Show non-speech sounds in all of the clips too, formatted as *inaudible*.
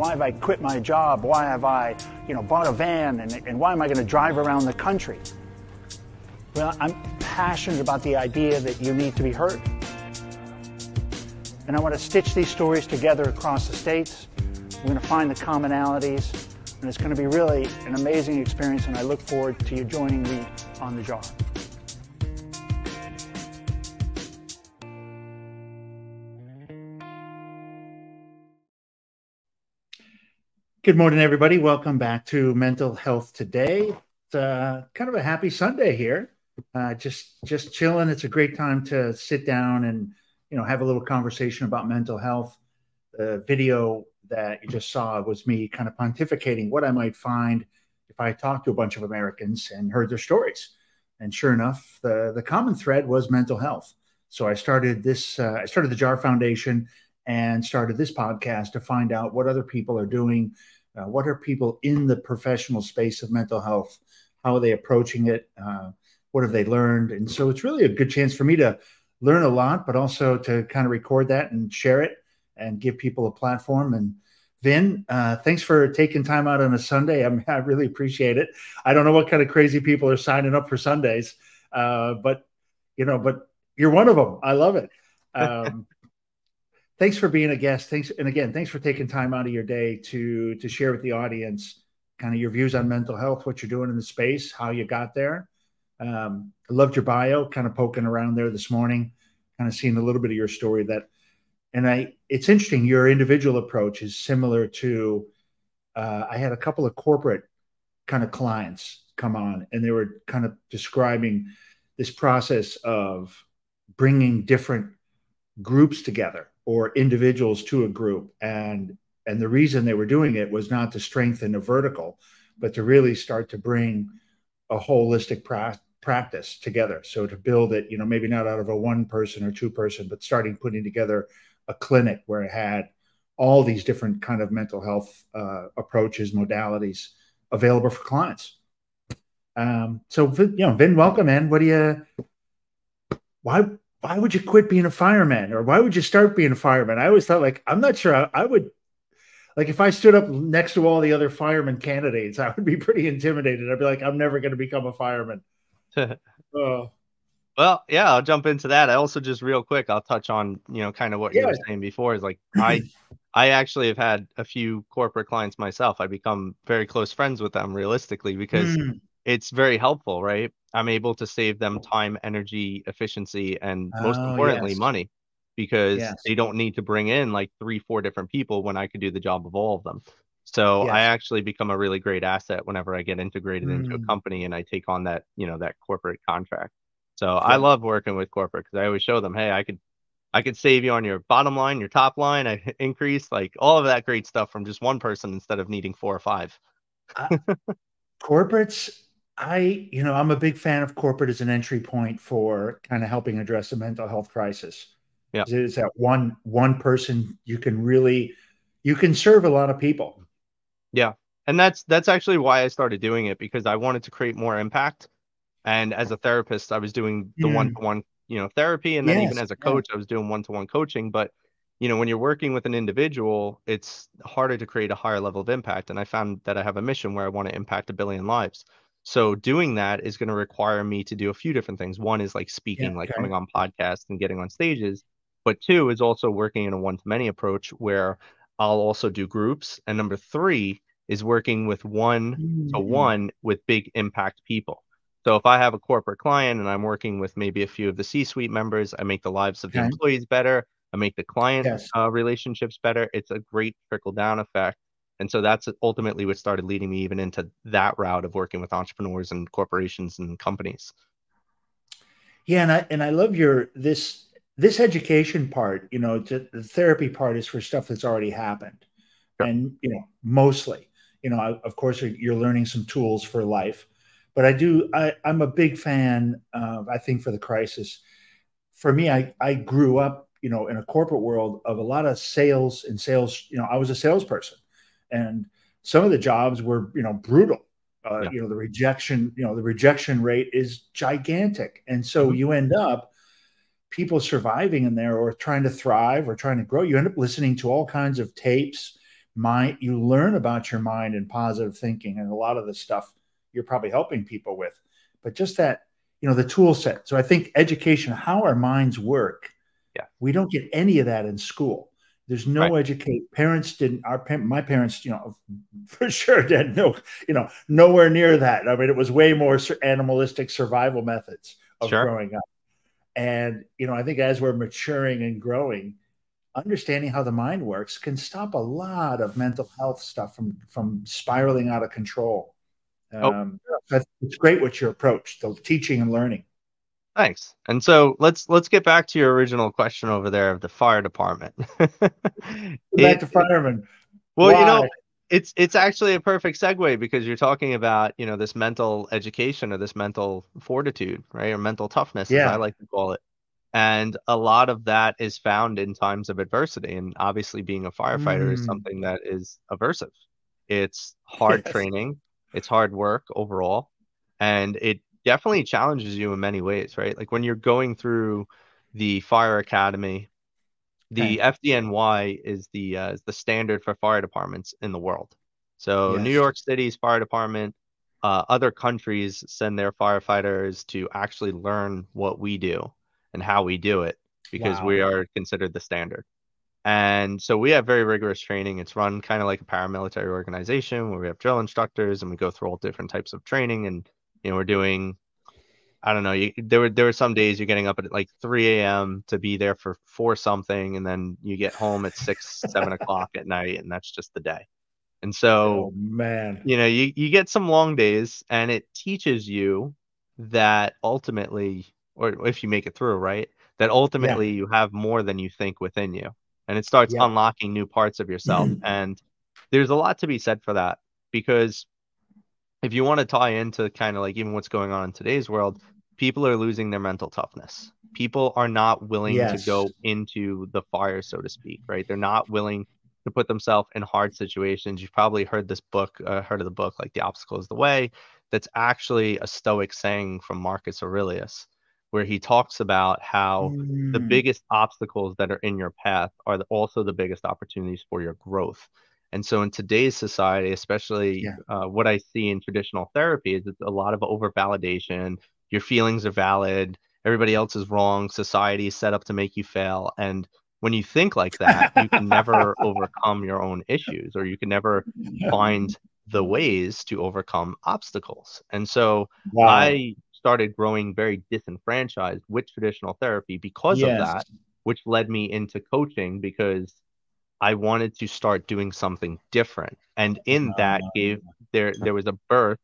Why have I quit my job? Why have I, you know, bought a van? And, and why am I going to drive around the country? Well, I'm passionate about the idea that you need to be heard. And I want to stitch these stories together across the states. We're going to find the commonalities, and it's going to be really an amazing experience, and I look forward to you joining me on the jar. Good morning, everybody. Welcome back to Mental Health Today. It's uh, kind of a happy Sunday here. Uh, just just chilling. It's a great time to sit down and you know have a little conversation about mental health. The video that you just saw was me kind of pontificating what I might find if I talked to a bunch of Americans and heard their stories. And sure enough, the the common thread was mental health. So I started this. Uh, I started the Jar Foundation and started this podcast to find out what other people are doing. Uh, what are people in the professional space of mental health? How are they approaching it? Uh, what have they learned? And so it's really a good chance for me to learn a lot, but also to kind of record that and share it and give people a platform. And Vin, uh, thanks for taking time out on a Sunday. I, *laughs* I really appreciate it. I don't know what kind of crazy people are signing up for Sundays, uh, but you know, but you're one of them. I love it. *laughs* Um, thanks for being a guest. Thanks, and again, thanks for taking time out of your day to to share with the audience kind of your views on mental health, what you're doing in the space, how you got there, um, I loved your bio, kind of poking around there this morning, kind of seeing a little bit of your story that, and I, it's interesting. Your individual approach is similar to, uh, I had a couple of corporate kind of clients come on and they were kind of describing this process of bringing different groups together or individuals to a group and and the reason they were doing it was not to strengthen a vertical but to really start to bring a holistic pra- practice together. So to build it, you know, maybe not out of a one person or two person, but starting putting together a clinic where it had all these different kind of mental health uh, approaches, modalities available for clients. Um, so you know, Vin, welcome, man. What do you? Why why would you quit being a fireman, or why would you start being a fireman? I always thought like I'm not sure I, I would like if I stood up next to all the other fireman candidates, I would be pretty intimidated. I'd be like, I'm never going to become a fireman. oh. *laughs* Well, yeah, I'll jump into that. I also just real quick, I'll touch on you know kind of what yeah. you were saying before. Is like *clears throat* I, I actually have had a few corporate clients myself. I become very close friends with them realistically because mm. It's very helpful, right? I'm able to save them time, energy, efficiency, and most oh, importantly, yes. money because yes. they don't need to bring in like three, four different people when I could do the job of all of them. So yes. I actually become a really great asset whenever I get integrated mm. into a mm. company and I take on that, you know, that corporate contract. So yeah. I love working with corporate because I always show them, hey, I could I could save you on your bottom line, your top line, I *laughs* increase like all of that great stuff from just one person instead of needing four or five. uh, corporates, I, you know, I'm a big fan of corporate as an entry point for kind of helping address a mental health crisis. Yeah. Is that one one person you can really you can serve a lot of people. Yeah. And that's that's actually why I started doing it because I wanted to create more impact. And as a therapist, I was doing the one to one, you know, therapy. And then yes. even as a coach. I was doing one to one coaching. But you know, when you're working with an individual, it's harder to create a higher level of impact. And I found that I have a mission where I want to impact a billion lives. So doing that is going to require me to do a few different things. One is like speaking, yeah, like coming on podcasts and getting on stages. But two is also working in a one to many approach where I'll also do groups. And number three is working with one to mm. one with big impact people. So if I have a corporate client and I'm working with maybe a few of the C-suite members, I make the lives of the employees better. I make the client yes. uh, relationships better. It's a great trickle down effect. And so that's ultimately what started leading me even into that route of working with entrepreneurs and corporations and companies. Yeah, and I and I love your this this education part, you know, the therapy part is for stuff that's already happened. And, you know, mostly, you know, of course, you're learning some tools for life. But I do, I, I'm a big fan, of, I think, for the crisis. For me, I, I grew up, you know, in a corporate world of a lot of sales and sales. You know, I was a salesperson, and some of the jobs were, you know, brutal. Uh, yeah. You know, the rejection, you know, the rejection rate is gigantic, and so mm-hmm. you end up people surviving in there or trying to thrive or trying to grow, you end up listening to all kinds of tapes, mind you learn about your mind and positive thinking and a lot of the stuff you're probably helping people with. But just that you know the tool set. So i think education how our minds work yeah. we don't get any of that in school there's no right. educate parents didn't our my parents you know *laughs* for sure did no you know nowhere near that i mean it was way more animalistic survival methods of sure. growing up and you know i think as we're maturing and growing understanding how the mind works can stop a lot of mental health stuff from from spiraling out of control. Oh. Um, oh. It's great what your approach, the teaching and learning. Thanks. And so let's let's get back to your original question over there of the fire department. *laughs* back it, to firemen. Well, Why? you know, it's it's actually a perfect segue because you're talking about you know this mental education or this mental fortitude, right, or mental toughness, yeah. as I like to call it. And a lot of that is found in times of adversity. And obviously, being a firefighter mm. is something that is aversive. It's hard yes. training, it's hard work overall, and it definitely challenges you in many ways, right? Like when you're going through the fire academy, the okay. FDNY is the uh, is the standard for fire departments in the world. So yes. New York City's fire department, uh, other countries send their firefighters to actually learn what we do and how we do it because wow. we are considered the standard. And so we have very rigorous training. It's run kind of like a paramilitary organization where we have drill instructors and we go through all different types of training. And you know, we're doing, I don't know, you, there were there were some days you're getting up at like 3 a.m. to be there for for something, and then you get home at six, *laughs* seven o'clock at night, and that's just the day. And so, oh, man, you know, you you get some long days, and it teaches you that ultimately or if you make it through, right? That ultimately yeah. you have more than you think within you. And it starts yeah. unlocking new parts of yourself. *clears throat* and there's a lot to be said for that because if you want to tie into kind of like even what's going on in today's world, people are losing their mental toughness. People are not willing yes. to go into the fire, so to speak, right? They're not willing to put themselves in hard situations. You've probably heard this book, uh, heard of the book, like The Obstacle is the Way. That's actually a Stoic saying from Marcus Aurelius where he talks about how mm. the biggest obstacles that are in your path are the, also the biggest opportunities for your growth. And so, in today's society, especially yeah. uh, what I see in traditional therapy, is it's a lot of overvalidation. Your feelings are valid. Everybody else is wrong. Society is set up to make you fail. And when you think like that, you can never overcome your own issues, or you can never find *laughs* the ways to overcome obstacles. And so, wow. I started growing very disenfranchised with traditional therapy because yes. of that, which led me into coaching because I wanted to start doing something different. And in that gave there *laughs* there was a birth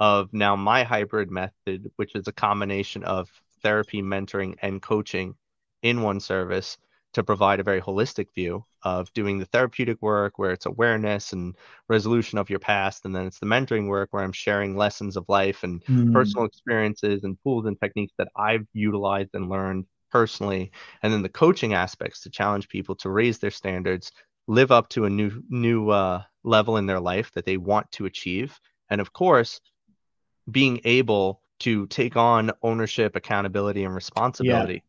of now my hybrid method, which is a combination of therapy, mentoring, and coaching in one service to provide a very holistic view of doing the therapeutic work where it's awareness and resolution of your past and then it's the mentoring work where i'm sharing lessons of life and mm. personal experiences and tools and techniques that i've utilized and learned personally and then the coaching aspects to challenge people to raise their standards live up to a new new uh, level in their life that they want to achieve. And of course being able to take on ownership accountability and responsibility. Yeah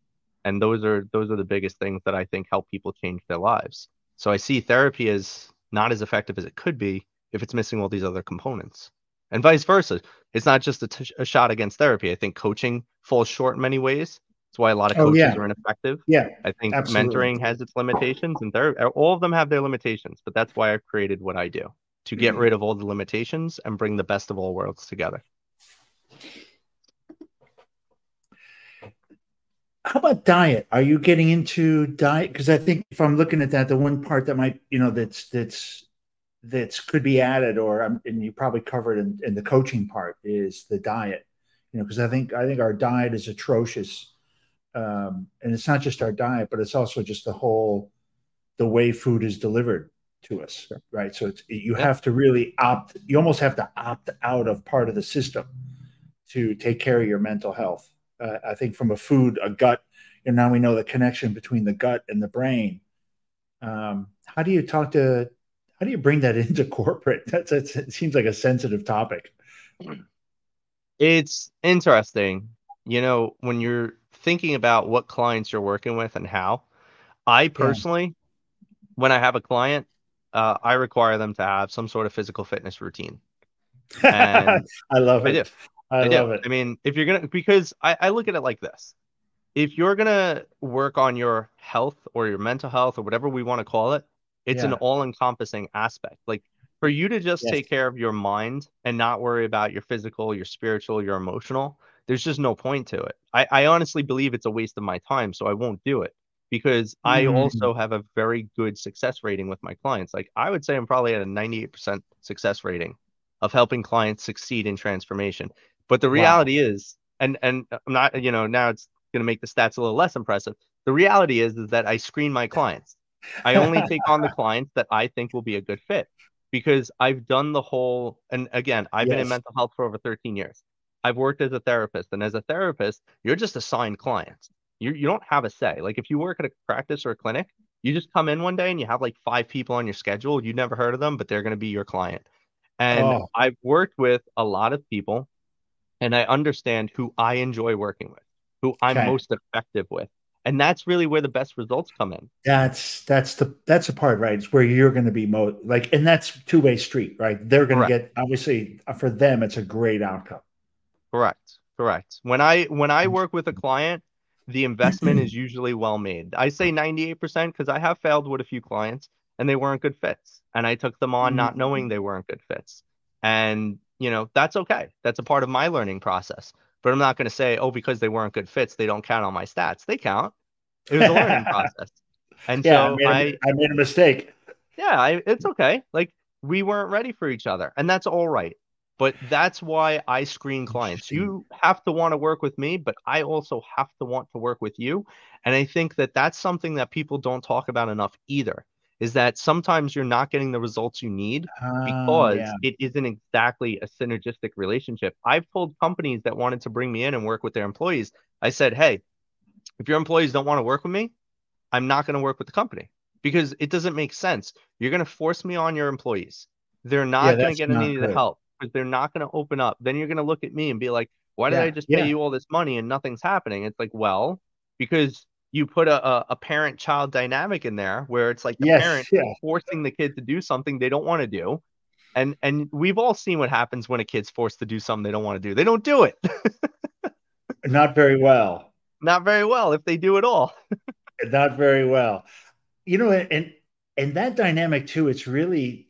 and those are those are the biggest things that i think help people change their lives. So i see therapy as not as effective as it could be if it's missing all these other components. And vice versa it's not just a, t- a shot against therapy. I think coaching falls short in many ways that's why a lot of coaches oh, yeah. are ineffective yeah i think absolutely. mentoring has its limitations and therapy all of them have their limitations but that's why i've created what i do to get mm-hmm. rid of all the limitations and bring the best of all worlds together how about diet? Are you getting into diet? Because I think if I'm looking at that, the one part that might, you know, that's that's that's could be added, or um, and you probably covered in, in the coaching part is the diet. You know, because I think I think our diet is atrocious, um, and it's not just our diet, but it's also just the whole the way food is delivered to us, right? So it's you have to really opt. You almost have to opt out of part of the system to take care of your mental health uh, I think from a food, a gut, and now we know the connection between the gut and the brain. Um, how do you talk to? How do you bring that *laughs* into corporate? That's, that's it seems like a sensitive topic. It's interesting, you know, when you're thinking about what clients you're working with and how. I personally, yeah. when I have a client, uh, I require them to have some sort of physical fitness routine. And *laughs* I love it. I, do. I, I love do. it. I mean, if you're gonna, because I, I look at it like this: if you're gonna work on your health or your mental health or whatever we want to call it, it's yeah. an all-encompassing aspect. Like for you to just yes. take care of your mind and not worry about your physical, your spiritual, your emotional, there's just no point to it. I, I honestly believe it's a waste of my time, so I won't do it because mm-hmm. I also have a very good success rating with my clients. Like I would say I'm probably at a 98% success rating of helping clients succeed in transformation. But the reality wow. is, and and I'm not, you know, now it's going to make the stats a little less impressive. The reality is, is that I screen my clients. I only take on the *laughs* clients that I think will be a good fit because I've done the whole. And again, I've yes. been in mental health for over 13 years. I've worked as a therapist, and as a therapist, you're just assigned clients. You you don't have a say. Like if you work at a practice or a clinic, you just come in one day and you have like five people on your schedule. You never heard of them, but they're going to be your client. And oh. I've worked with a lot of people, and I understand who I enjoy working with, who I'm okay. most effective with and that's really where the best results come in that's that's the that's the part right it's where you're going to be most like and that's two-way street right they're going to get obviously uh, for them it's a great outcome correct correct when i when i work with a client the investment is usually well made i say 98% because i have failed with a few clients and they weren't good fits and i took them on not knowing mm-hmm. they weren't good fits and you know that's okay that's a part of my learning process but I'm not going to say, oh, because they weren't good fits, they don't count on my stats. They count. It was a learning *laughs* process. And yeah, so I made, I, I made a mistake. Yeah, I, it's okay. Like we weren't ready for each other, and that's all right. But that's why I screen clients. You have to want to work with me, but I also have to want to work with you. And I think that that's something that people don't talk about enough either is that sometimes you're not getting the results you need uh, because yeah. it isn't exactly a synergistic relationship. I've told companies that wanted to bring me in and work with their employees, I said, hey, if your employees don't want to work with me, I'm not going to work with the company because it doesn't make sense. You're going to force me on your employees. They're not yeah, going to get any of the help because they're not going to open up. Then you're going to look at me and be like, why did yeah, I just pay you all this money and nothing's happening? It's like, well, because you put a, a, a parent child dynamic in there where it's like the yes, parent yeah. forcing the kid to do something they don't want to do. And and we've all seen what happens when a kid's forced to do something they don't want to do. They don't do it. *laughs* Not very well. Not very well if they do it all. Not very well. You know, and and that dynamic too, it's really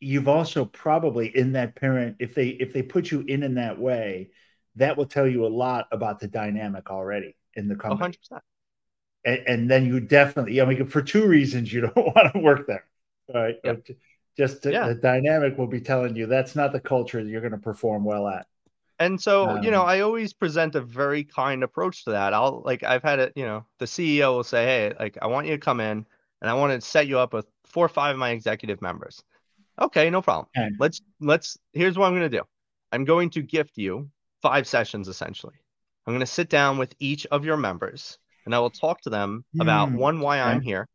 you've also probably in that parent, if they if they put you in in that way, that will tell you a lot about the dynamic already in the company. 100%. And, and then you definitely, I mean, for two reasons, you *laughs* don't want to work there. Right. Yep. Just to, yeah. the dynamic will be telling you that's not the culture that you're going to perform well at. And so, um, you know, um, I always present a very kind approach to that. I'll like, I've had it, you know, the CEO will say, Hey, like, I want you to come in and I want to set you up with four or five of my executive members. Okay, no problem. Okay. Let's, let's, here's what I'm going to do I'm going to gift you five sessions essentially. I'm going to sit down with each of your members and I will talk to them mm. about one, why okay. I'm here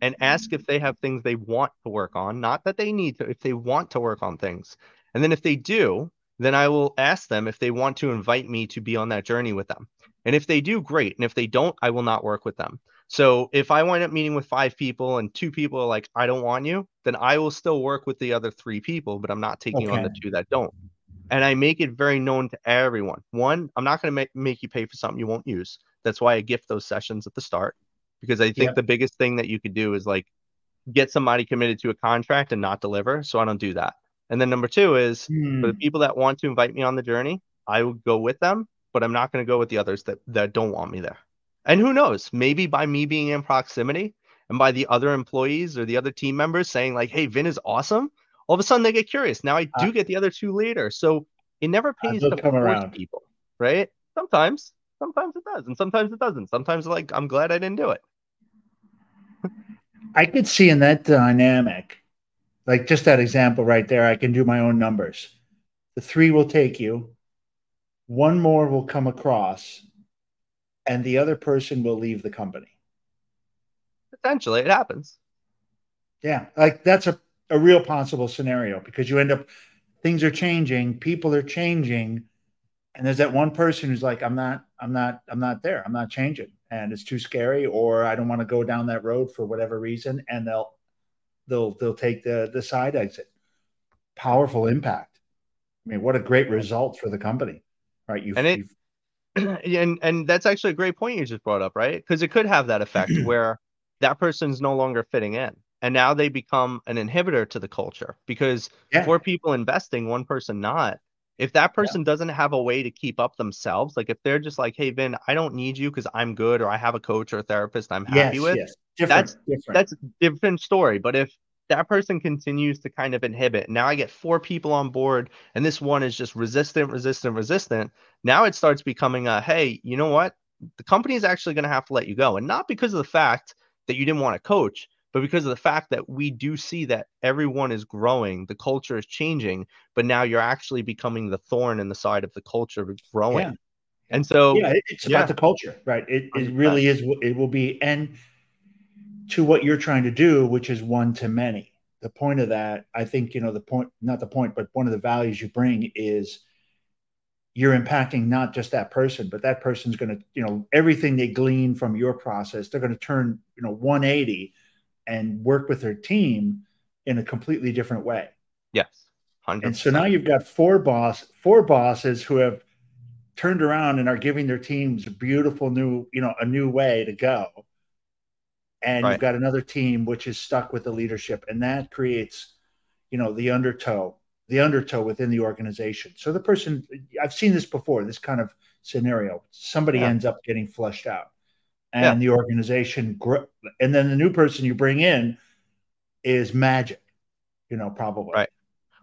and ask if they have things they want to work on, not that they need to, if they want to work on things. And then if they do, then I will ask them if they want to invite me to be on that journey with them. And if they do, great. And if they don't, I will not work with them. So if I wind up meeting with five people and two people are like, I don't want you, then I will still work with the other three people, but I'm not taking okay. on the two that don't and I make it very known to everyone. One, I'm not going to make, make you pay for something you won't use. That's why I gift those sessions at the start because I think the biggest thing that you could do is like get somebody committed to a contract and not deliver. So I don't do that. And then number two is for the hmm. people that want to invite me on the journey, I will go with them, but I'm not going to go with the others that, that don't want me there. And who knows, maybe by me being in proximity and by the other employees or the other team members saying like, Hey, Vin is awesome all of a sudden they get curious. Now I do uh, get the other two later. So it never pays to force around. people, right? Sometimes, sometimes it does, and sometimes it doesn't. Sometimes like I'm glad I didn't do it. I could see in that dynamic, like just that example right there, I can do my own numbers. The three will take you, one more will come across, and the other person will leave the company. Potentially, it happens. Yeah, like that's a a real possible scenario because you end up things are changing, people are changing, and there's that one person who's like, I'm not, I'm not, I'm not there, I'm not changing, and it's too scary, or I don't want to go down that road for whatever reason, and they'll they'll they'll take the the side exit. Powerful impact. I mean, what a great result for the company, right? You've, and it, *clears throat* and and that's actually a great point you just brought up, right? Because it could have that effect *clears throat* where that person's no longer fitting in, and now they become an inhibitor to the culture because yeah. four people investing, one person not. If that person yeah. doesn't have a way to keep up themselves, like if they're just like, "Hey, Vin, I don't need you because I'm good, or I have a coach or a therapist I'm happy yes, with," yes. That's different. that's a different story. But if that person continues to kind of inhibit. Now I get four people on board, and this one is just resistant, resistant, resistant. Now it starts becoming a hey, you know what? The company is actually going to have to let you go. And not because of the fact that you didn't want to coach, but because of the fact that we do see that everyone is growing, the culture is changing, but now you're actually becoming the thorn in the side of the culture growing. Yeah. And so, yeah, it's yeah. about the culture, right? It, it really is. It will be, and to what you're trying to do, which is one to many. The point of that, I think, you know, the point, not the point, but one of the values you bring is you're impacting not just that person, but that person's going to, you know, everything they glean from your process, they're going to turn, you know, 180 and work with their team in a completely different way. Yes. 100%. And so now you've got four boss, four bosses who have turned around and are giving their teams a beautiful new, you know, a new way to go and right. you've got another team which is stuck with the leadership and that creates you know the undertow the undertow within the organization so the person i've seen this before this kind of scenario somebody yeah. ends up getting flushed out and yeah. the organization and then the new person you bring in is magic you know probably right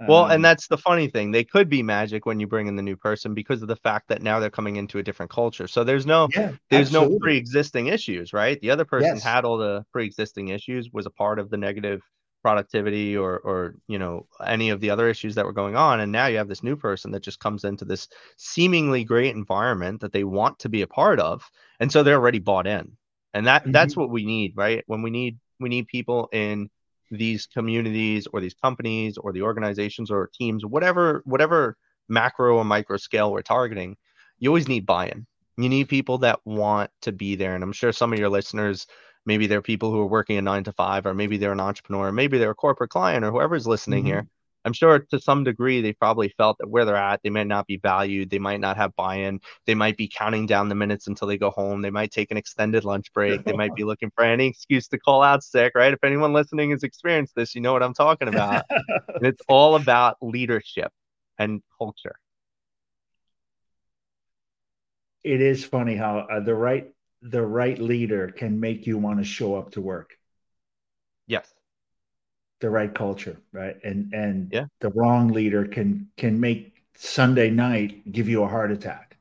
well, um, and that's the funny thing. They could be magic when you bring in the new person because of the fact that now they're coming into a different culture. So there's no yeah, there's absolutely. no pre-existing issues, right? The other person yes. had all the pre-existing issues, was a part of the negative productivity or or you know any of the other issues that were going on and now you have this new person that just comes into this seemingly great environment that they want to be a part of and so they're already bought in and that mm-hmm. that's what we need right when we need we need people in these communities or these companies or the organizations or teams, whatever whatever macro or micro scale we're targeting, you always need buy-in. You need people that want to be there. And I'm sure some of your listeners, maybe they're people who are working a nine to five, or maybe they're an entrepreneur, maybe they're a corporate client, or whoever's listening mm-hmm. here. I'm sure to some degree they probably felt that where they're at, they might not be valued. They might not have buy in. They might be counting down the minutes until they go home. They might take an extended lunch break. They might be *laughs* looking for any excuse to call out sick, right? If anyone listening has experienced this, you know what I'm talking about. *laughs* it's all about leadership and culture. It is funny how uh, the right the right leader can make you want to show up to work. The right culture, right? And and yeah. the wrong leader can can make Sunday night give you a heart attack.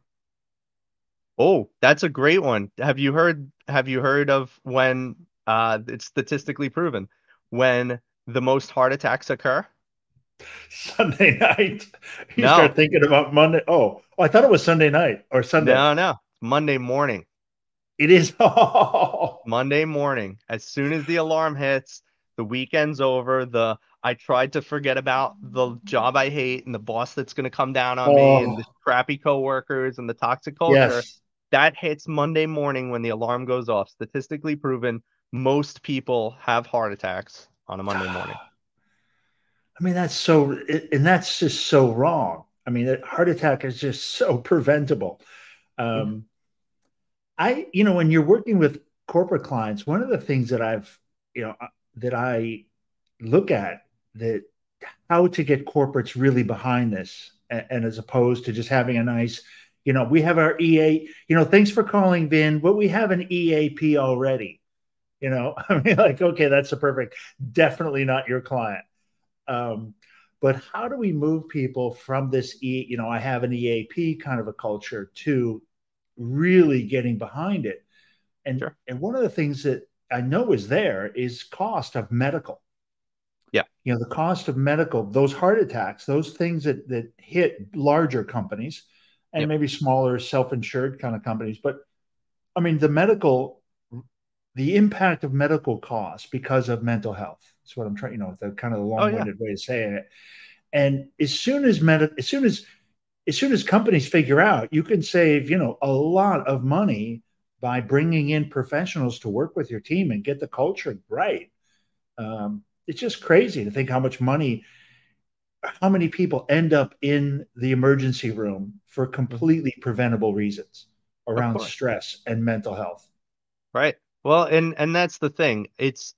Oh, that's a great one. Have you heard have you heard of when uh it's statistically proven when the most heart attacks occur? *laughs* Sunday night. You no. start thinking about Monday. Oh, oh, I thought it was Sunday night or Sunday. No, no. Monday morning. It is *laughs* oh. Monday morning. As soon as the alarm hits, the weekend's over. The I tried to forget about the job I hate and the boss that's going to come down on oh. me and the crappy coworkers and the toxic culture. Yes. That hits Monday morning when the alarm goes off. Statistically proven, most people have heart attacks on a Monday morning. *sighs* I mean, that's so, and that's just so wrong. I mean, a heart attack is just so preventable. Um, mm-hmm. I, you know, when you're working with corporate clients, one of the things that I've, you know, that I look at that how to get corporates really behind this and, and, as opposed to just having a nice you know we have our ea you know thanks for calling vin but we have an eap already. You know *laughs* i mean like okay that's a perfect definitely not your client. Um, but how do we move people from this e you know i have an eap kind of a culture to really getting behind it? And sure. and one of the things that I know is there is cost of medical. Yeah. You know, the cost of medical, those heart attacks, those things that that hit larger companies and yep. maybe smaller self-insured kind of companies. But I mean, the medical, the impact of medical costs because of mental health. That's what I'm trying, you know, the kind of the long-winded oh, yeah. way of saying it. And as soon as med, as soon as as soon as companies figure out you can save, you know, a lot of money by bringing in professionals to work with your team and get the culture right. Um, it's just crazy to think how much money how many people end up in the emergency room for completely preventable reasons around stress and mental health. Right. Well and and that's the thing. It's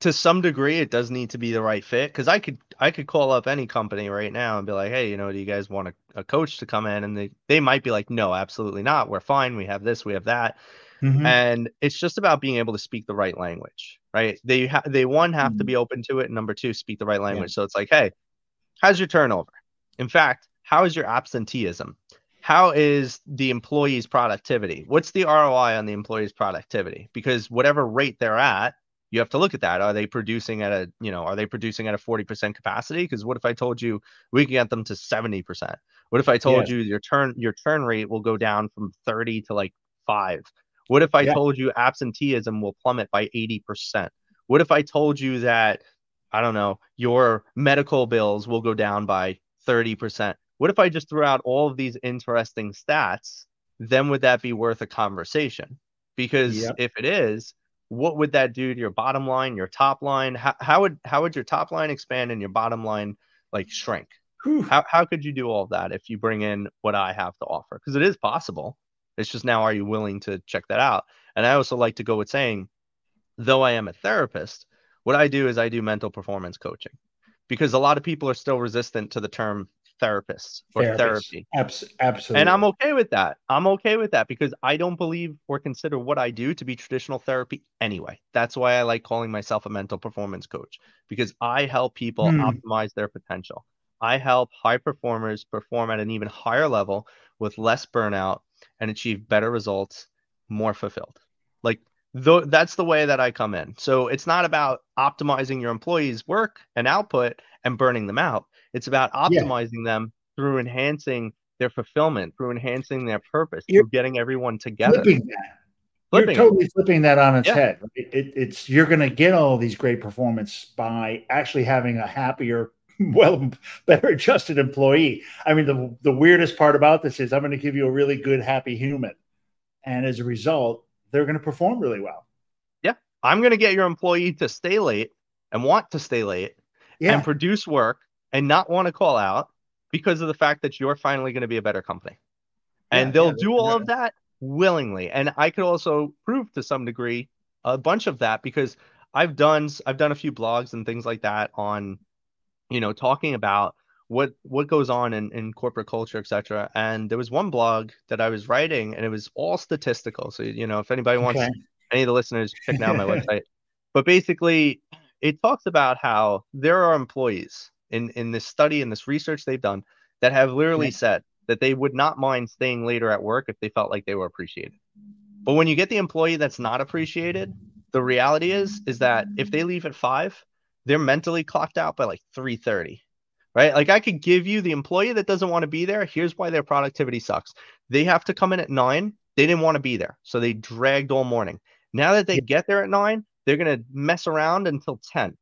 to some degree it does need to be the right fit because i could i could call up any company right now and be like hey you know do you guys want a, a coach to come in? And they they might be like no absolutely not. We're fine. We have this we have that. Mm-hmm. and it's just about being able to speak the right language right? They ha- they one have mm-hmm. to be open to it and number two speak the right language. Yeah. so it's like hey how's your turnover? In fact how is your absenteeism? How is the employee's productivity? What's the roi on the employee's productivity? Because whatever rate they're at you have to look at that. Are they producing at a, you know, are they producing at a 40% capacity? Because what if I told you we can get them to 70%? What if I told yeah. you your turn your turn rate will go down from 30 to like five? What if I yeah. told you absenteeism will plummet by 80%? What if I told you that, I don't know, your medical bills will go down by 30%? What if I just threw out all of these interesting stats? Then would that be worth a conversation? Because if it is, what would that do to your bottom line, your top line? How, how would how would your top line expand and your bottom line like shrink? How how could you do all of that if you bring in what I have to offer? Because it is possible. It's just now, are you willing to check that out? And I also like to go with saying, though I am a therapist, what I do is I do mental performance coaching because a lot of people are still resistant to the term therapists or therapy. Abs- absolutely. And I'm okay with that. I'm okay with that because I don't believe or consider what I do to be traditional therapy anyway. That's why I like calling myself a mental performance coach because I help people hmm. optimize their potential. I help high performers perform at an even higher level with less burnout and achieve better results, more fulfilled. Like though that's the way that I come in. So it's not about optimizing your employees' work and output and burning them out. It's about optimizing yeah. them through enhancing their fulfillment, through enhancing their purpose, you're through getting everyone together. Flipping that. Flipping you're totally it. flipping that on its yeah. head. It, it, it's you're going to get all these great performance by actually having a happier, *laughs* well, better adjusted employee. I mean, the the weirdest part about this is I'm going to give you a really good, happy human, and as a result, they're going to perform really well. Yeah, I'm going to get your employee to stay late and want to stay late yeah. and produce work and not want to call out because of the fact that you're finally going to be a better company. And yeah, they'll yeah, do all of that willingly. And I could also prove to some degree a bunch of that because I've done I've done a few blogs and things like that on you know talking about what what goes on in, in corporate culture etc and there was one blog that i was writing and it was all statistical so you know if anybody wants okay. any of the listeners check out my *laughs* website but basically it talks about how there are employees in in this study and this research they've done that have literally said that they would not mind staying later at work if they felt like they were appreciated. But when you get the employee that's not appreciated, the reality is is that if they leave at 5, they're mentally clocked out by like 3:30. Right? Like I could give you the employee that doesn't want to be there, here's why their productivity sucks. They have to come in at 9, they didn't want to be there. So they dragged all morning. Now that they get there at 9, they're going to mess around until 10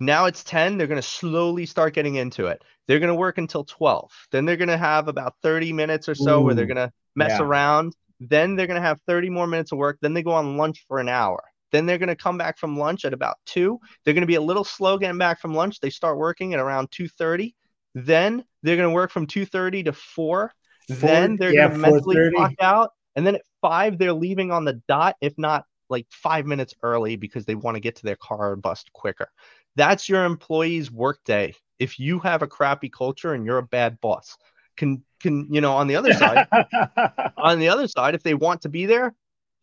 now it's 10. They're going to slowly start getting into it. They're going to work until 12. Then they're going to have about 30 minutes or so Ooh, where they're going to mess yeah. around. Then they're going to have 30 more minutes of work. Then they go on lunch for an hour. Then they're going to come back from lunch at about 2. They're going to be a little slow getting back from lunch. They start working at around 2:30. Then they're going to work from 2:30 to 4. then they're yeah, going to mentally clock out. And then at 5 they're leaving on the dot if not like 5 minutes early because they want to get to their car or bus quicker. That's your employee's workday. If you have a crappy culture and you're a bad boss, can can you know on the other side, *laughs* on the other side, if they want to be there,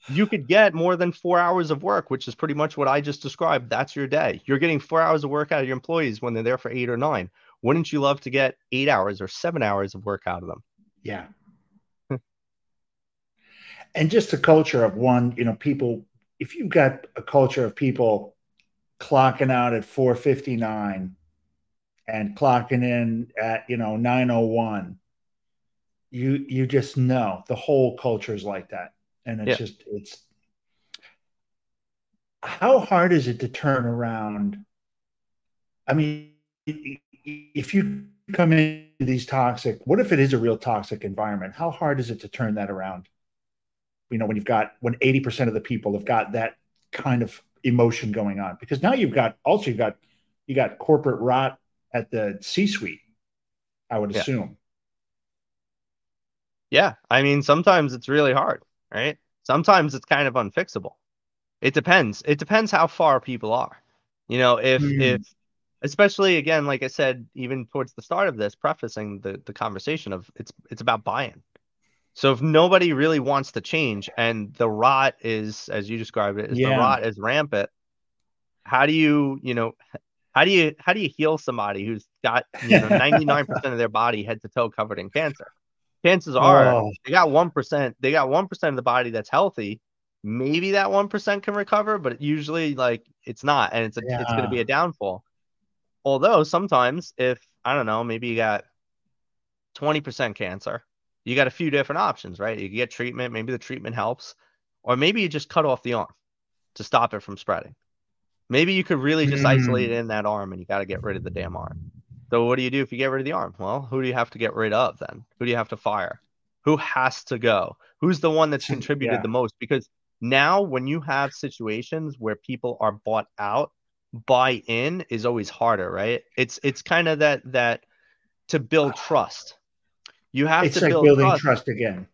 you could get more than four hours of work, which is pretty much what I just described. That's your day. You're getting four hours of work out of your employees when they're there for eight or nine. Wouldn't you love to get eight hours or seven hours of work out of them? Yeah. and just a culture of one, you know, people, if you've got a culture of people clocking out at 459 and clocking in at you know 901 you you just know the whole culture is like that. And it's yeah. just it's how hard is it to turn around? I mean if you come into these toxic what if it is a real toxic environment? How hard is it to turn that around? You know when you've got when 80% of the people have got that kind of emotion going on because now you've got also you've got you got corporate rot at the C-suite. I would assume. Yeah. yeah, I mean, sometimes it's really hard, right? Sometimes it's kind of unfixable. It depends. It depends how far people are. You know, if mm. if especially again, like I said, even towards the start of this, prefacing the the conversation of it's it's about buy-in. So if nobody really wants to change and the rot is, as you described it, is yeah. the rot is rampant, how do you, you know, how do you how do you heal somebody who's got you know 99% of their body head to toe covered in cancer? Chances are oh. they got one percent, they got one percent of the body that's healthy. Maybe that one percent can recover, but usually like it's not, and it's a, yeah. it's gonna be a downfall. Although sometimes if I don't know, maybe you got 20% cancer you got a few different options, right? You get treatment, maybe the treatment helps, or maybe you just cut off the arm to stop it from spreading. Maybe you could really just mm. isolate it in that arm and you got to get rid of the damn arm. So what do you do if you get rid of the arm? Well, who do you have to get rid of then? Who do you have to fire? Who has to go? Who's the one that's *laughs* contributed yeah. the most? Because now when you have situations where people are bought out, buy in is always harder, right? It's it's kind of that that to build trust you have it's to like build building trust. trust again.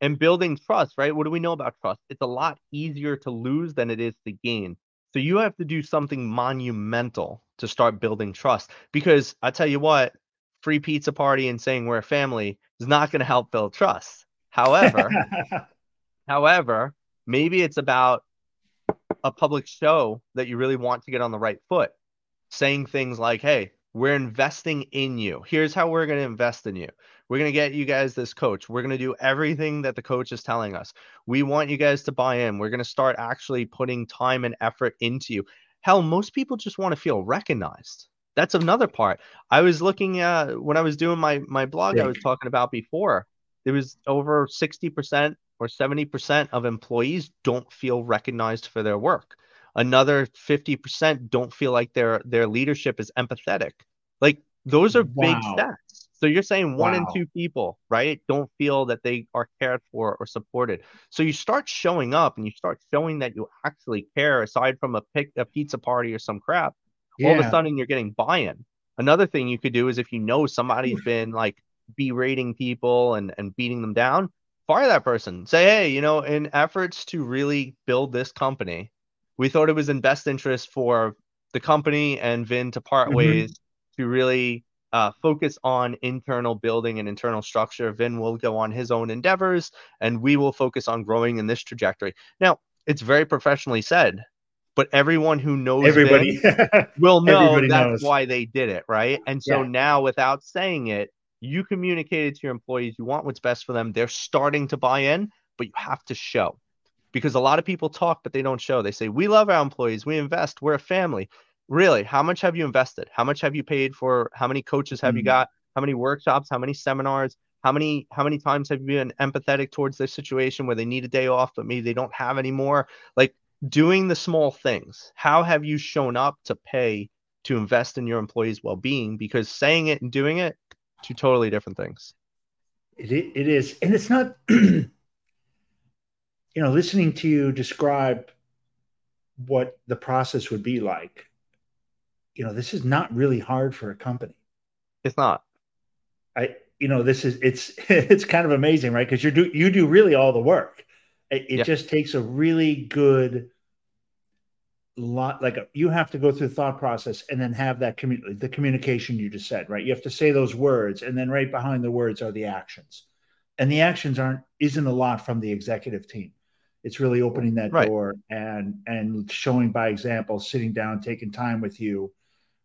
And building trust, right? What do we know about trust? It's a lot easier to lose than it is to gain. So you have to do something monumental to start building trust. Because I tell you what, free pizza party and saying we're a family is not going to help build trust. However, *laughs* however, maybe it's about a public show that you really want to get on the right foot, saying things like, "Hey, we're investing in you. Here's how we're going to invest in you. We're going to get you guys this coach. We're going to do everything that the coach is telling us. We want you guys to buy in. We're going to start actually putting time and effort into you. Hell, most people just want to feel recognized. That's another part. I was looking at when I was doing my my blog I was talking about before. It was over 60% or 70% of employees don't feel recognized for their work another 50% don't feel like their their leadership is empathetic like those are big stats so you're saying one wow. in two people right don't feel that they are cared for or supported so you start showing up and you start showing that you actually care aside from a pick a pizza party or some crap yeah. all of a sudden you're getting buy-in another thing you could do is if you know somebody's been like berating people and and beating them down fire that person say hey you know in efforts to really build this company we thought it was in best interest for the company and Vin to part mm-hmm. ways to really uh, focus on internal building and internal structure. Vin will go on his own endeavors, and we will focus on growing in this trajectory. Now, it's very professionally said, but everyone who knows everybody *laughs* will know that's knows. why they did it, right? And so yeah. now, without saying it, you communicated to your employees you want what's best for them. They're starting to buy in, but you have to show because a lot of people talk but they don't show. They say we love our employees, we invest, we're a family. Really, how much have you invested? How much have you paid for? How many coaches have mm-hmm. you got? How many workshops? How many seminars? How many how many times have you been empathetic towards their situation where they need a day off but maybe they don't have anymore? Like doing the small things. How have you shown up to pay to invest in your employees' well-being? Because saying it and doing it, two totally different things. It, it is, and it's not *clears throat* you know, listening to you describe what the process would be like, you know, this is not really hard for a company. It's not. I, you know, this is it's *laughs* it's kind of amazing, right? Because you do you do really all the work. It, it just takes a really good lot like a, you have to go through the thought process and then have that commu- the communication you just said right you have to say those words and then right behind the words are the actions and the actions aren't isn't a lot from the executive team it's really opening that right. door and and showing by example sitting down taking time with you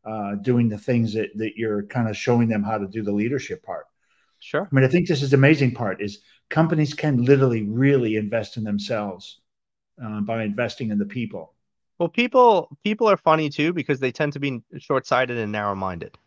uh, doing the things that that you're kind of showing them how to do the leadership part sure i mean i think this is the amazing part is companies can literally really invest in themselves uh, by investing in the people well people people are funny too because they tend to be short-sighted and narrow-minded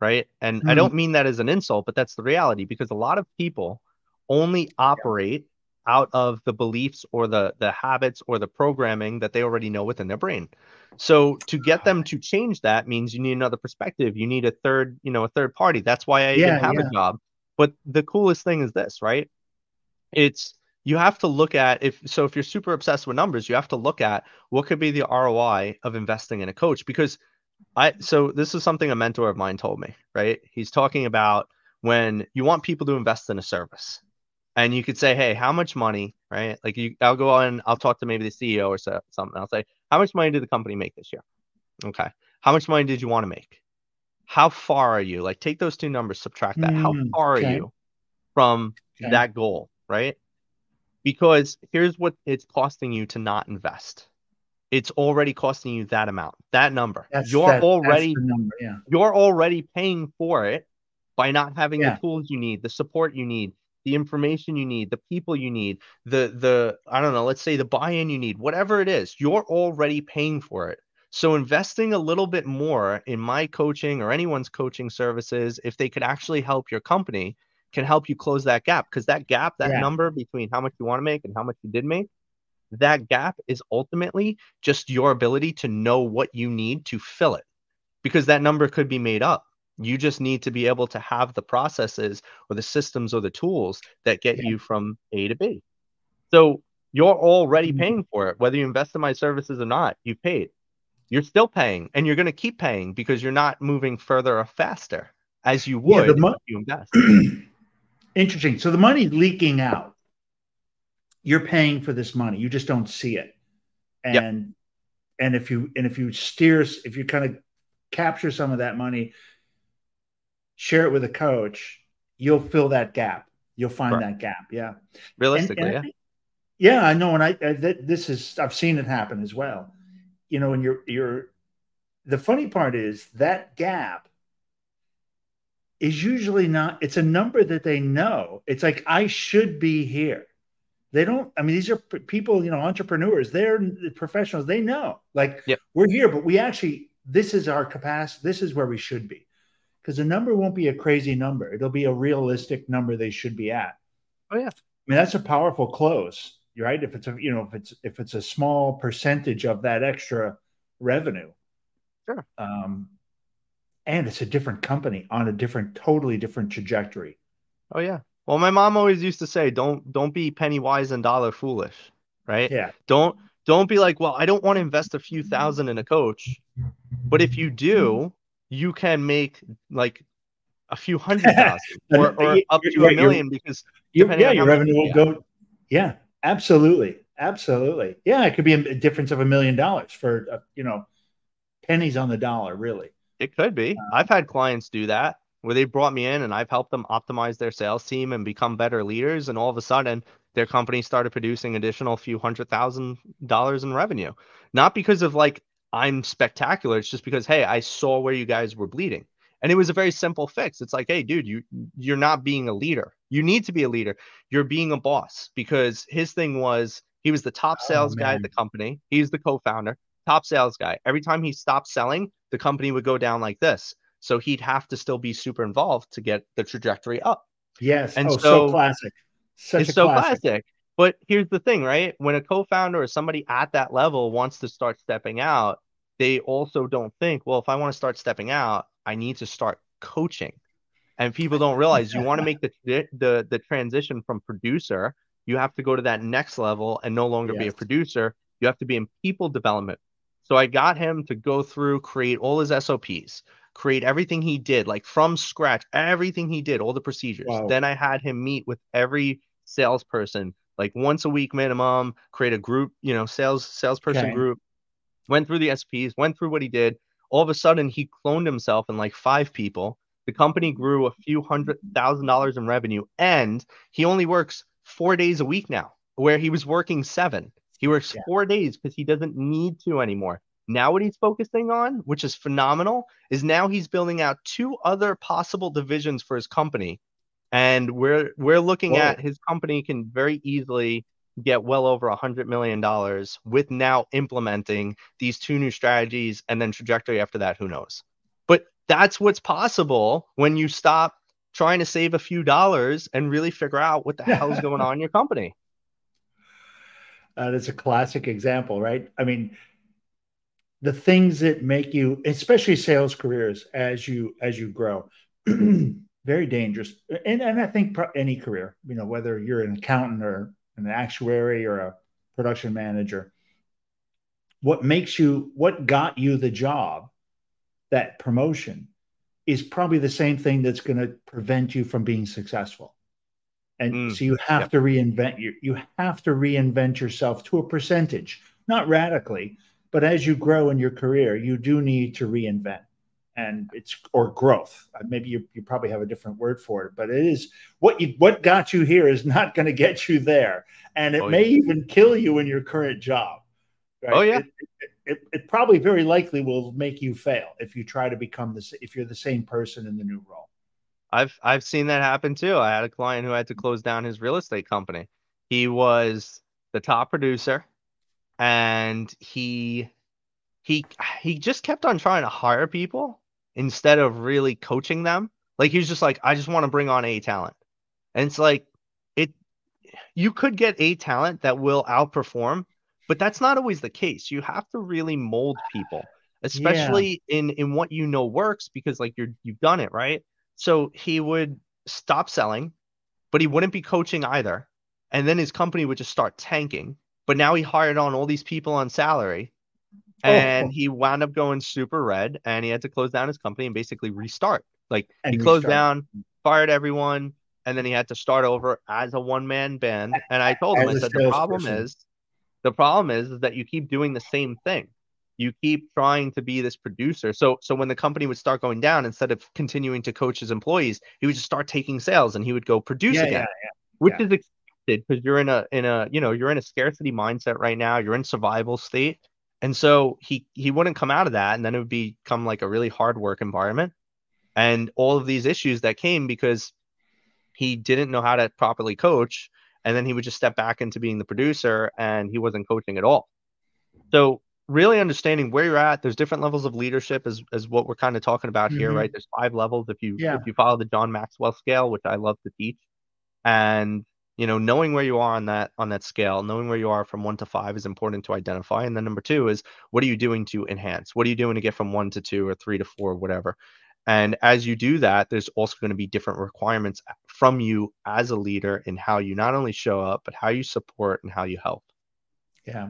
right and mm-hmm. i don't mean that as an insult but that's the reality because a lot of people only operate out of the beliefs or the the habits or the programming that they already know within their brain. So to get them to change that means you need another perspective. You need a third, you know, a third party. That's why I yeah, even have yeah. a job. But the coolest thing is this, right? It's you have to look at if so if you're super obsessed with numbers, you have to look at what could be the ROI of investing in a coach because I so this is something a mentor of mine told me, right? He's talking about when you want people to invest in a service. And you could say, "Hey, how much money?" Right? Like you, I'll go on. I'll talk to maybe the CEO or so, something. I'll say, "How much money did the company make this year?" Okay. How much money did you want to make? How far are you? Like, take those two numbers, subtract that. Mm, how far okay. are you from okay. that goal? Right? Because here's what it's costing you to not invest it's already costing you that amount, that number. That's, you're that, already number, yeah. You're already paying for it by not having yeah. the tools you need, the support you need, the information you need, the people you need, the the I don't know, let's say the buy-in you need, whatever it is, you're already paying for it. So investing a little bit more in my coaching or anyone's coaching services, if they could actually help your company, can help you close that gap because that gap, that yeah. number between how much you want to make and how much you did make, that gap is ultimately just your ability to know what you need to fill it because that number could be made up. You just need to be able to have the processes or the systems or the tools that get yeah. you from A to B. So you're already mm-hmm. paying for it, whether you invest in my services or not. You've paid. You're still paying, and you're going to keep paying because you're not moving further or faster as you would yeah, mo- if you invest. *clears throat* Interesting. So the money's leaking out you're paying for this money. You just don't see it. And yep. and if you and if you steer if you kind of capture some of that money, share it with a coach, you'll fill that gap. You'll find right. that gap. Yeah. Realistically, and, and yeah. Yeah, I know. And I, I this is I've seen it happen as well. You know, and you're you're the funny part is that gap is usually not it's a number that they know. It's like I should be here they don't i mean these are people you know entrepreneurs they're professionals they know like yep. we're here but we actually this is our capacity this is where we should be because the number won't be a crazy number. It'll be a realistic number they should be at. Oh yeah. I mean that's a powerful close right? If it's a you know if it's if it's a small percentage of that extra revenue. Sure. Um and it's a different company on a different totally different trajectory. Oh yeah. Well, my mom always used to say, "Don't don't be penny wise and dollar foolish." Right? Yeah. Don't don't be like, "Well, I don't want to invest a few thousand in a coach," but if you do, you can make like a few hundred thousand *laughs* or, or up to a million because yeah, your revenue will go. Yeah, absolutely, absolutely. Yeah, it could be a difference of a million dollars for uh, you know pennies on the dollar, really. It could be. Uh, I've had clients do that where they brought me in and I've helped them optimize their sales team and become better leaders. And all of a sudden, their company started producing additional few hundred thousand dollars in revenue. Not because of like I'm spectacular. It's just because hey, I saw where you guys were bleeding. And it was a very simple fix. It's like, hey, dude, you you're not being a leader. You need to be a leader. You're being a boss because his thing was he was the top oh, sales oh, guy at the company. He's the co-founder, top sales guy. Every time he stopped selling, the company would go down like this. So he'd have to still be super involved to get the trajectory up. Yes. And oh, so, so, classic. Such it's so classic. classic. But here's the thing, right? When a co-founder or somebody at that level wants to start stepping out, they also don't think, well, if I want to start stepping out, I need to start coaching. And people don't realize you want to make the the the transition from producer, you have to go to that next level and no longer yes. be a producer. You have to be in people development. So I got him to go through, create all his SOPs, create everything he did, like from scratch, everything he did, all the procedures. Wow. Then I had him meet with every salesperson, like once a week minimum, create a group, you know, sales salesperson okay. group, went through the SOPs, went through what he did. All of a sudden, he cloned himself in like five people. The company grew a few hundred thousand dollars in revenue, and he only works four days a week now, where he was working seven. He works yeah. four days because he doesn't need to anymore. Now, what he's focusing on, which is phenomenal, is now he's building out two other possible divisions for his company. And we're we're looking Whoa. at his company can very easily get well over a hundred million dollars with now implementing these two new strategies and then trajectory after that, who knows? But that's what's possible when you stop trying to save a few dollars and really figure out what the hell is going on in your company. *laughs* Uh, that's a classic example, right? I mean, the things that make you especially sales careers as you as you grow *clears throat* very dangerous and, and i think any career you know whether you're an accountant or an actuary or a production manager what makes you what got you the job that promotion is probably the same thing that's going to prevent you from being successful. And mm, so you have to reinvent you you have to reinvent yourself to a percentage, not radically, but as you grow in your career, you do need to reinvent. And it's or growth. Uh, maybe you, you probably have a different word for it, but it is what you what got you here is not *laughs* going to get you there, and it oh, may yeah. even kill you in your current job. Right? Oh yeah, it, it, it, it, probably very likely will make you fail if you try to become this if you're the same person in the new role. I've I've seen that happen too. I had a client who had to close down his real estate company. He was the top producer and he he he just kept on trying to hire people instead of really coaching them. Like he was just like I just want to bring on a talent. And it's like it you could get a talent that will outperform, but that's not always the case. You have to really mold people, especially yeah. in in what you know works because like you're you've done it, right? So he would stop selling, but he wouldn't be coaching either. And then his company would just start tanking. But now he hired on all these people on salary Oh. and oh. he wound up going super red and he had to close down his company and basically restart. Like and he closed restart. down, fired everyone, and then he had to start over as a one man band. And I told him, I said, the problem person. is, the problem is, is that you keep doing the same thing you keep trying to be this producer. So so when the company would start going down, instead of continuing to coach his employees, he would just start taking sales and he would go produce yeah, again, yeah, yeah, which is expected because you're in a in a you know you're in a scarcity mindset right now. You're in survival state, and so he he wouldn't come out of that, and then it would become like a really hard work environment, and all of these issues that came because he didn't know how to properly coach, and then he would just step back into being the producer, and he wasn't coaching at all. So really understanding where you're at there's different levels of leadership as, as what we're kind of talking about mm-hmm. here right there's five levels if you yeah. if you follow the john maxwell scale which i love to teach and you know knowing where you are on that on that scale knowing where you are from one to five is important to identify and then number two is what are you doing to enhance? What are you doing to get from one to two or three to four or whatever? And as you do that there's also going to be different requirements uh, from you as a leader in how you not only show up but how you support and how you help. Yeah.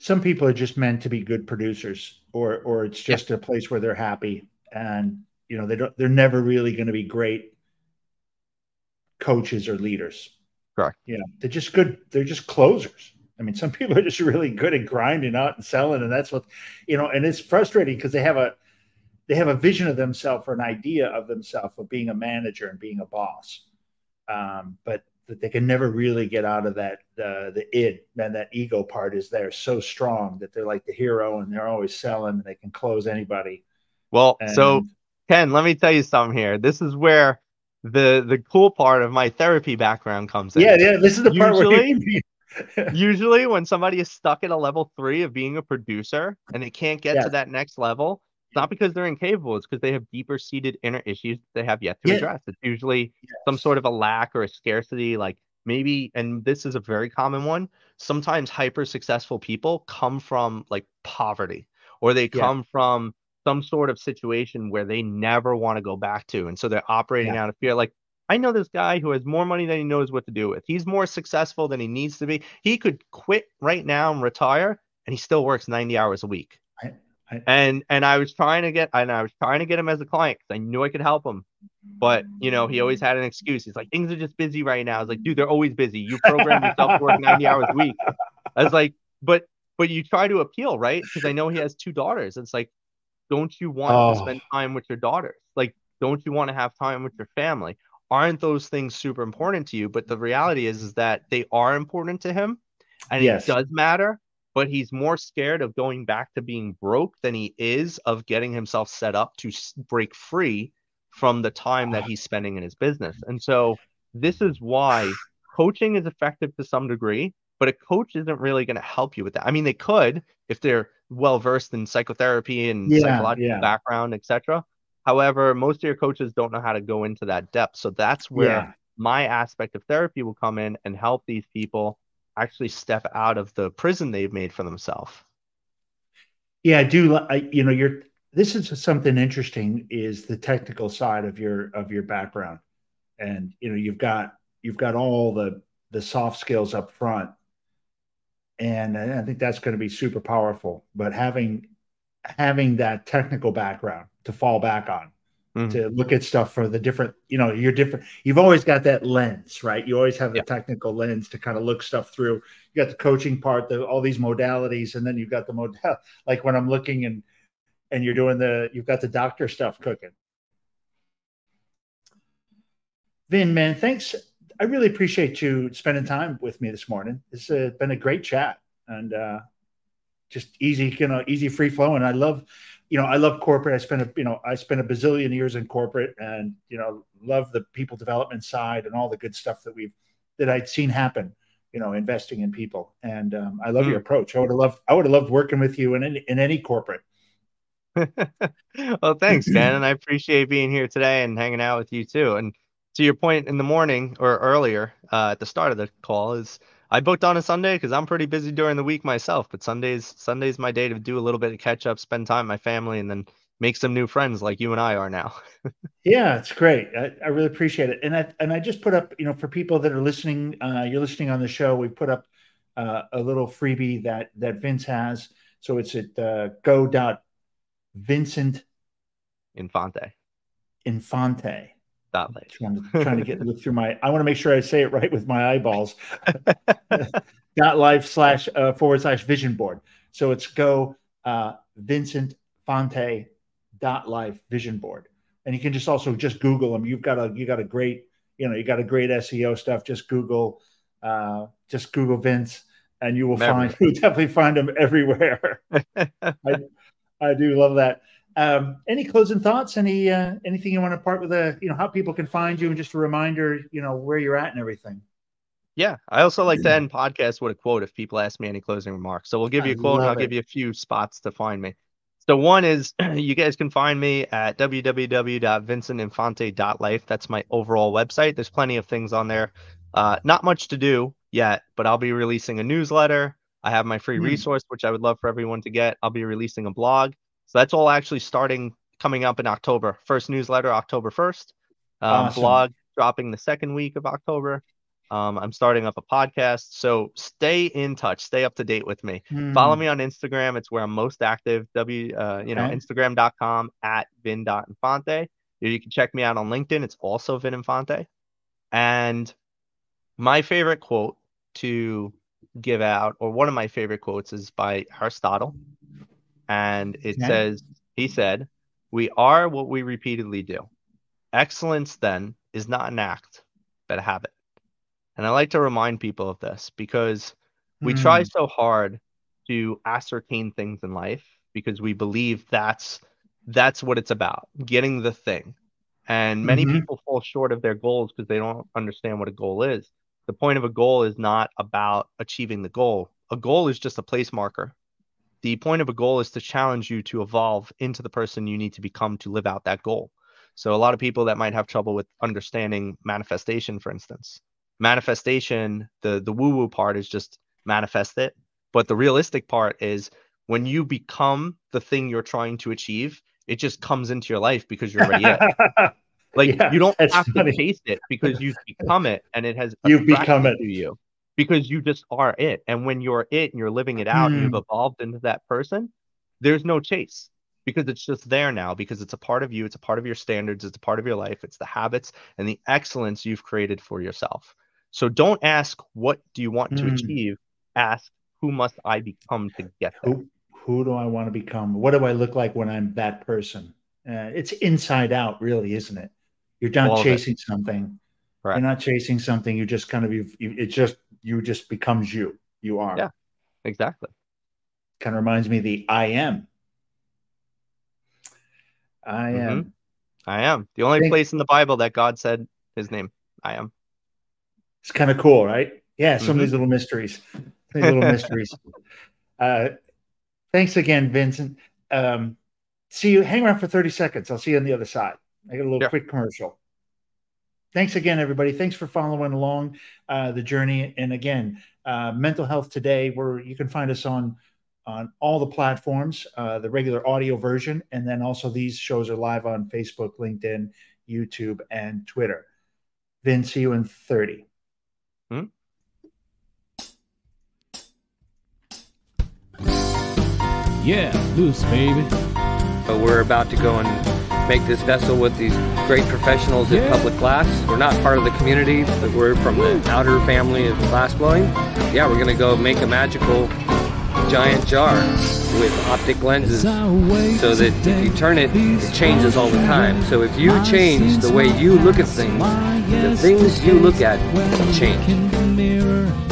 Some people are just meant to be good producers or or it's just yeah. a place where they're happy and you know they don't they're never really going to be great coaches or leaders. Correct. Yeah, they're just good they're just closers. I mean some *laughs* people are just really good at grinding out and selling and that's what you know and it's frustrating because they have a they have a vision of themselves or an idea of themselves of being a manager and being a boss. Um, but that they can never really get out of that uh, the id and that ego part is there so strong that they're like the hero and they're always selling and they can close anybody. Well and... so ken let me tell you something here. This is where the the cool part of my therapy background comes in yeah yeah this is the part usually, where *laughs* usually when somebody is stuck at a level three of being a producer and they can't get yes. to that next level it's not because they're incapable, it's because they have deeper seated inner issues they have yet to yeah. address. It's usually yes. some sort of a lack or a scarcity, like maybe, and this is a very common one. Sometimes hyper successful people come from like poverty or they come yeah. from some sort of situation where they never want to go back to. And so they're operating yeah. out of fear. Like, I know this guy who has more money than he knows what to do with. He's more successful than he needs to be. He could quit right now and retire, and he still works 90 hours a week and and I was trying to get and I was trying to get him as a client because I knew I could help him. But you know, he always had an excuse. He's like, things are just busy right now. I was like, dude, they're always busy. You program yourself to work 90 hours a week. I was like, but but you try to appeal, right? Because I know he has two daughters. It's like, don't you want oh. to spend time with your daughters? Like, don't you want to have time with your family? Aren't those things super important to you? But the reality is, is that they are important to him, and yes. it does matter but he's more scared of going back to being broke than he is of getting himself set up to break free from the time that he's spending in his business. And so this is why coaching is effective to some degree, but a coach isn't really going to help you with that. I mean, they could if they're well versed in psychotherapy and yeah, psychological yeah. background, etc. However, most of your coaches don't know how to go into that depth. So that's where yeah. my aspect of therapy will come in and help these people actually step out of the prison they've made for themselves. Yeah, I do. I, you know, you're. This is something interesting. Is the technical side of your of your background, and you know, you've got you've got all the the soft skills up front, and I think that's going to be super powerful. But having having that technical background to fall back on mm-hmm. to look at stuff for the different, you know, you're different. You've always got that lens, right? You always have the yeah. technical lens to kind of look stuff through. You got the coaching part, the, all these modalities, and then you've got the model. *laughs* Like when I'm looking and and you're doing the, you've got the doctor stuff cooking. Vin, man, thanks. I really appreciate you spending time with me this morning. It's uh, been a great chat and uh, just easy, you know, easy free flow. And I love, you know, I love corporate. I spent a, you know, I spent a bazillion years in corporate and, you know, love the people development side and all the good stuff that we've, that I'd seen happen, you know, investing in people. And um, I love mm. your approach. I would have loved, I would have loved working with you in any, in any corporate. *laughs* well, thanks, Dan. And I appreciate being here today and hanging out with you too. And to your point in the morning or earlier uh, at the start of the call is, I booked on a Sunday because I'm pretty busy during the week myself. But Sundays, Sundays my day to do a little bit of catch up, spend time with my family, and then make some new friends like you and I are now. *laughs* yeah, it's great. I, I, really appreciate it. And I and I just put up, you know, for people that are listening, uh, you're listening on the show. We put up uh, a little freebie that that Vince has. So it's at uh, go dot Vincent Infante. Infante that late. Trying to, trying to get *laughs* through my. I want to make sure I say it right with my eyeballs. *laughs* *laughs* dot life slash uh, forward slash vision board. So it's go uh, Vincent Infante dot life vision board, and you can just also just Google them. You've got a you got a great you know you got a great SEO stuff. Just Google uh, just Google Vince, and you will find you definitely find them everywhere. I, I do love that. Um, any closing thoughts? Any uh, anything you want to part with? A uh, you know how people can find you, and just a reminder, you know where you're at and everything. Yeah, I also like to end podcasts with a quote if people ask me any closing remarks. So we'll give you a quote, and I'll it. give you a few spots to find me. So one is *clears throat* you guys can find me at www.vincentinfante.life. That's my overall website. There's plenty of things on there. Uh, not much to do yet, but I'll be releasing a newsletter. I have my free mm. resource, which I would love for everyone to get. I'll be releasing a blog. So that's all actually starting coming up in October. First newsletter October 1st. Um, awesome. Blog dropping the second week of October. Um, I'm starting up a podcast. So stay in touch, stay up to date with me. Mm. Follow me on Instagram. It's where I'm most active. W, uh, you know, okay. Instagram.com at vin.infante. You can check me out on LinkedIn. It's also Vin Infante. And my favorite quote to give out, or one of my favorite quotes, is by Aristotle and it yeah. says he said we are what we repeatedly do excellence then is not an act but a habit and i like to remind people of this because we mm. try so hard to ascertain things in life because we believe that's that's what it's about getting the thing and many mm-hmm. people fall short of their goals because they don't understand what a goal is the point of a goal is not about achieving the goal a goal is just a place marker the point of a goal is to challenge you to evolve into the person you need to become to live out that goal. So a lot of people that might have trouble with understanding manifestation, for instance, manifestation, the the woo woo part is just manifest it, but the realistic part is when you become the thing you're trying to achieve, it just comes into your life because you're already it. *laughs* Like yeah, you don't have funny. to taste it because you've become it and it has you've become it to you because you just are it. And when you're it and you're living it out mm. and you've hmm. evolved into that person, there's no chase because it's just there now because it's a part of you, it's a part of your standards, it's a part of your life, it's the habits and the excellence you've created for yourself. So don't ask what do you want mm. to hmm. achieve, ask who must I become to get there. Who, who do I want to become? What do I look like when I'm that person? Uh, it's inside out, really, isn't it? You're not All chasing something. Right. You're not chasing something. You just kind of you. It just you just becomes you. You are. Yeah, exactly. Kind of reminds me of the I am. I mm-hmm. am. I am. The only think, place in the Bible that God said his name. I am. It's kind of cool, right? Yeah, some mm-hmm. of these little mysteries. These little mysteries. Uh, thanks again, Vincent. Um, see you. Hang around for 30 seconds. I'll see you on the other side. I got a little quick commercial thanks again, everybody. Thanks for following along uh, the journey. And again, uh, mental health today, where you can find us on on all the platforms, uh, the regular audio version, and then also these shows are live on Facebook, LinkedIn, YouTube, and Twitter. Then see you in thirty. Hmm? Yeah, loose, baby. But we're about to go and make this vessel with these great professionals in public glass. We're not part of the community, but we're from the outer family of glass blowing. Yeah, we're going to go make a magical giant jar with optic lenses so that if you turn it, it changes all the time. So if you change the way you look at things, the things you look at change.